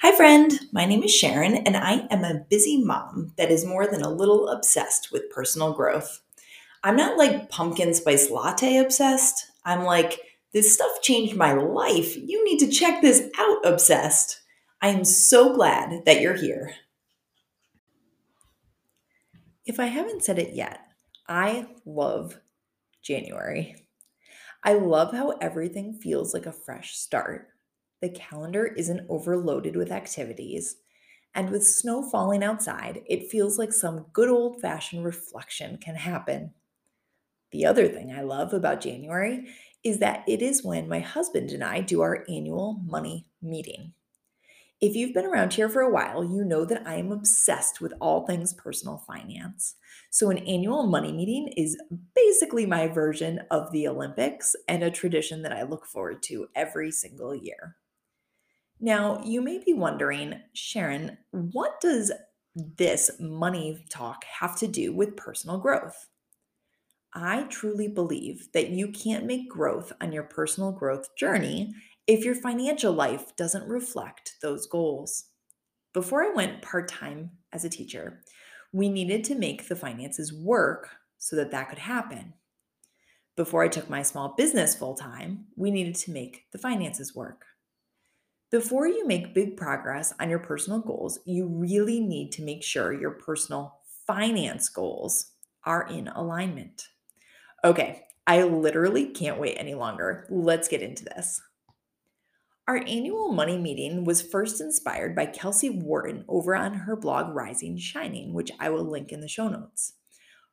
Hi, friend. My name is Sharon, and I am a busy mom that is more than a little obsessed with personal growth. I'm not like pumpkin spice latte obsessed. I'm like, this stuff changed my life. You need to check this out, obsessed. I am so glad that you're here. If I haven't said it yet, I love January. I love how everything feels like a fresh start. The calendar isn't overloaded with activities, and with snow falling outside, it feels like some good old fashioned reflection can happen. The other thing I love about January is that it is when my husband and I do our annual money meeting. If you've been around here for a while, you know that I am obsessed with all things personal finance. So, an annual money meeting is basically my version of the Olympics and a tradition that I look forward to every single year. Now, you may be wondering, Sharon, what does this money talk have to do with personal growth? I truly believe that you can't make growth on your personal growth journey if your financial life doesn't reflect those goals. Before I went part time as a teacher, we needed to make the finances work so that that could happen. Before I took my small business full time, we needed to make the finances work. Before you make big progress on your personal goals, you really need to make sure your personal finance goals are in alignment. Okay, I literally can't wait any longer. Let's get into this. Our annual money meeting was first inspired by Kelsey Wharton over on her blog Rising Shining, which I will link in the show notes.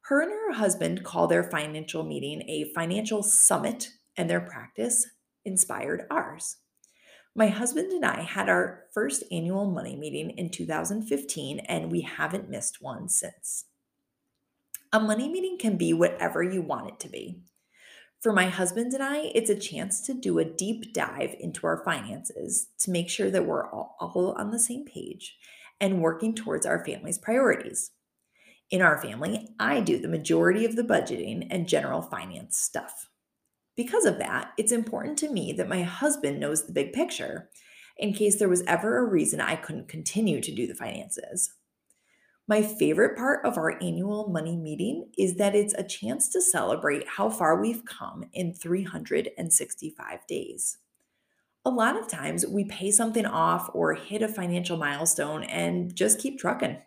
Her and her husband call their financial meeting a financial summit, and their practice inspired ours. My husband and I had our first annual money meeting in 2015, and we haven't missed one since. A money meeting can be whatever you want it to be. For my husband and I, it's a chance to do a deep dive into our finances to make sure that we're all, on the same page and working towards our family's priorities. In our family, I do the majority of the budgeting and general finance stuff. Because of that, it's important to me that my husband knows the big picture in case there was ever a reason I couldn't continue to do the finances. My favorite part of our annual money meeting is that it's a chance to celebrate how far we've come in 365 days. A lot of times we pay something off or hit a financial milestone and just keep trucking.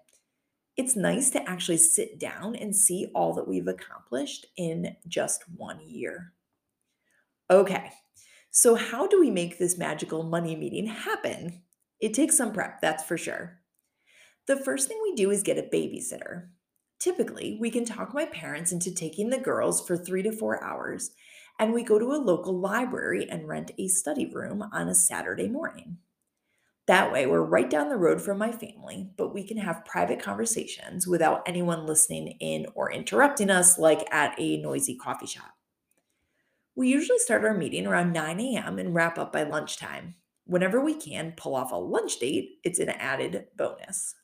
It's nice to actually sit down and see all that we've accomplished in just one year. Okay, so how do we make this magical money meeting happen? It takes some prep, that's for sure. The first thing we do is get a babysitter. Typically, we can talk my parents into taking the girls for three to four hours, and we go to a local library and rent a study room on a Saturday morning. That way, we're right down the road from my family, but we can have private conversations without anyone listening in or interrupting us like at a noisy coffee shop. We usually start our meeting around 9 a.m. and wrap up by lunchtime. Whenever we can pull off a lunch date, it's an added bonus.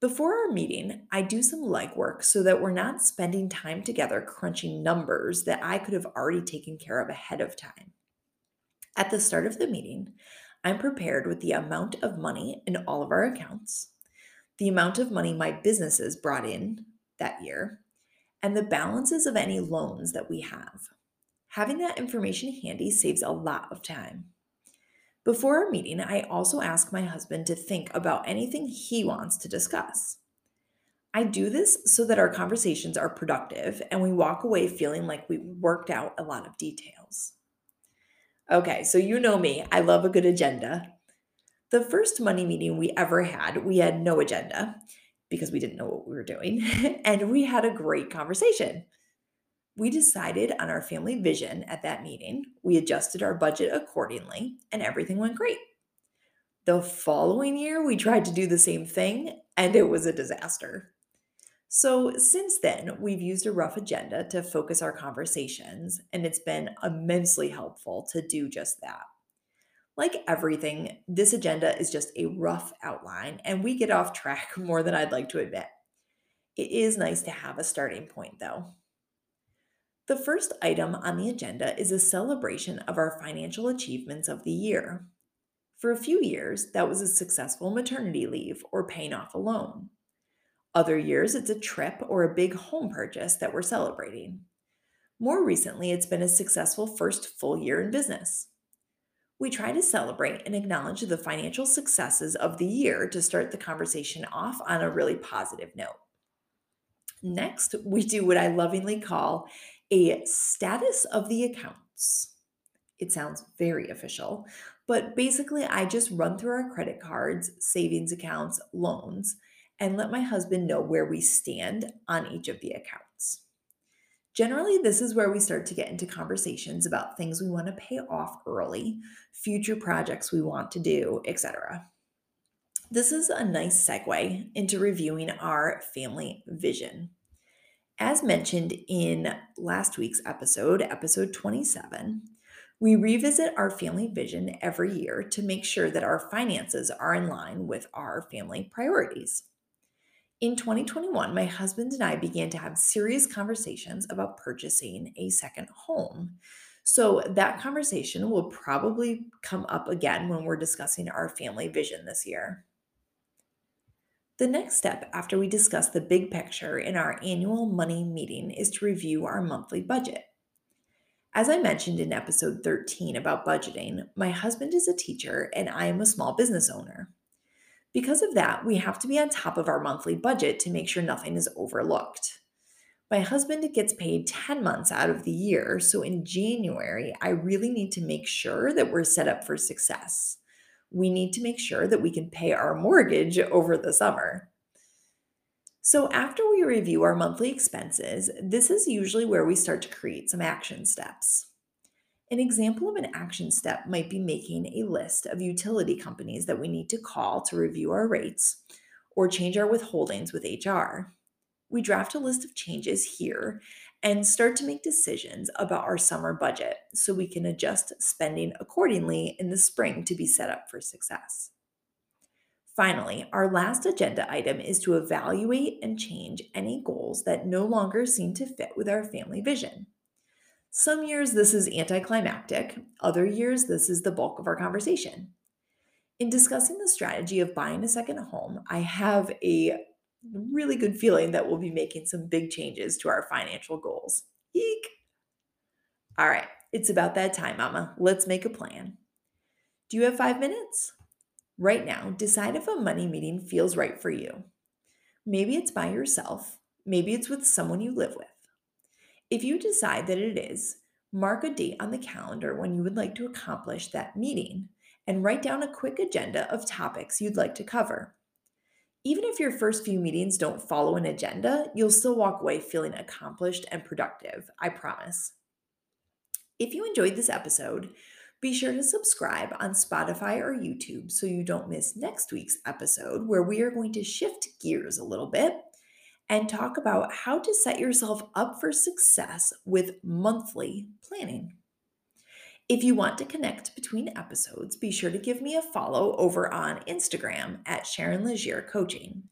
Before our meeting, I do some legwork so that we're not spending time together crunching numbers that I could have already taken care of ahead of time. At the start of the meeting, I'm prepared with the amount of money in all of our accounts, the amount of money my businesses brought in that year, and the balances of any loans that we have. Having that information handy saves a lot of time. Before our meeting, I also ask my husband to think about anything he wants to discuss. I do this so that our conversations are productive and we walk away feeling like we worked out a lot of details. Okay, so you know me, I love a good agenda. The first money meeting we ever had, we had no agenda because we didn't know what we were doing, and we had a great conversation. We decided on our family vision at that meeting. We adjusted our budget accordingly, and everything went great. The following year, we tried to do the same thing, and it was a disaster. So, since then, we've used a rough agenda to focus our conversations, and it's been immensely helpful to do just that. Like everything, this agenda is just a rough outline, and we get off track more than I'd like to admit. It is nice to have a starting point, though. The first item on the agenda is a celebration of our financial achievements of the year. For a few years, that was a successful maternity leave or paying off a loan. Other years, it's a trip or a big home purchase that we're celebrating. More recently, it's been a successful first full year in business. We try to celebrate and acknowledge the financial successes of the year to start the conversation off on a really positive note. Next, we do what I lovingly call a status of the accounts. It sounds very official, but basically, I just run through our credit cards, savings accounts, loans, and let my husband know where we stand on each of the accounts. Generally, this is where we start to get into conversations about things we want to pay off early, future projects we want to do, etc. This is a nice segue into reviewing our family vision. As mentioned in last week's episode, episode 27, we revisit our family vision every year to make sure that our finances are in line with our family priorities. In 2021, my husband and I began to have serious conversations about purchasing a second home. So, that conversation will probably come up again when we're discussing our family vision this year. The next step after we discuss the big picture in our annual money meeting is to review our monthly budget. As I mentioned in episode 13 about budgeting, my husband is a teacher and I am a small business owner. Because of that, we have to be on top of our monthly budget to make sure nothing is overlooked. My husband gets paid 10 months out of the year, so in January, I really need to make sure that we're set up for success. We need to make sure that we can pay our mortgage over the summer. So, after we review our monthly expenses, this is usually where we start to create some action steps. An example of an action step might be making a list of utility companies that we need to call to review our rates or change our withholdings with HR. We draft a list of changes here and start to make decisions about our summer budget so we can adjust spending accordingly in the spring to be set up for success. Finally, our last agenda item is to evaluate and change any goals that no longer seem to fit with our family vision. Some years this is anticlimactic, other years this is the bulk of our conversation. In discussing the strategy of buying a second home, I have a really good feeling that we'll be making some big changes to our financial goals. Eek! All right, it's about that time, Mama. Let's make a plan. Do you have five minutes? Right now, decide if a money meeting feels right for you. Maybe it's by yourself, maybe it's with someone you live with. If you decide that it is, mark a date on the calendar when you would like to accomplish that meeting and write down a quick agenda of topics you'd like to cover. Even if your first few meetings don't follow an agenda, you'll still walk away feeling accomplished and productive, I promise. If you enjoyed this episode, be sure to subscribe on Spotify or YouTube so you don't miss next week's episode, where we are going to shift gears a little bit and talk about how to set yourself up for success with monthly planning. If you want to connect between episodes, be sure to give me a follow over on Instagram at Sharon Leger Coaching.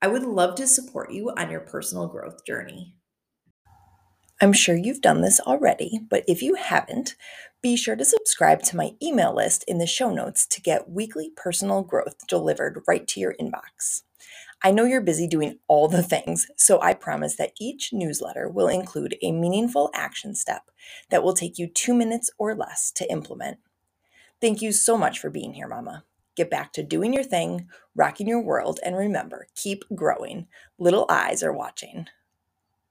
I would love to support you on your personal growth journey. I'm sure you've done this already, but if you haven't, be sure to subscribe to my email list in the show notes to get weekly personal growth delivered right to your inbox. I know you're busy doing all the things, so I promise that each newsletter will include a meaningful action step that will take you two minutes or less to implement. Thank you so much for being here, Mama. Get back to doing your thing, rocking your world, and remember keep growing. Little eyes are watching.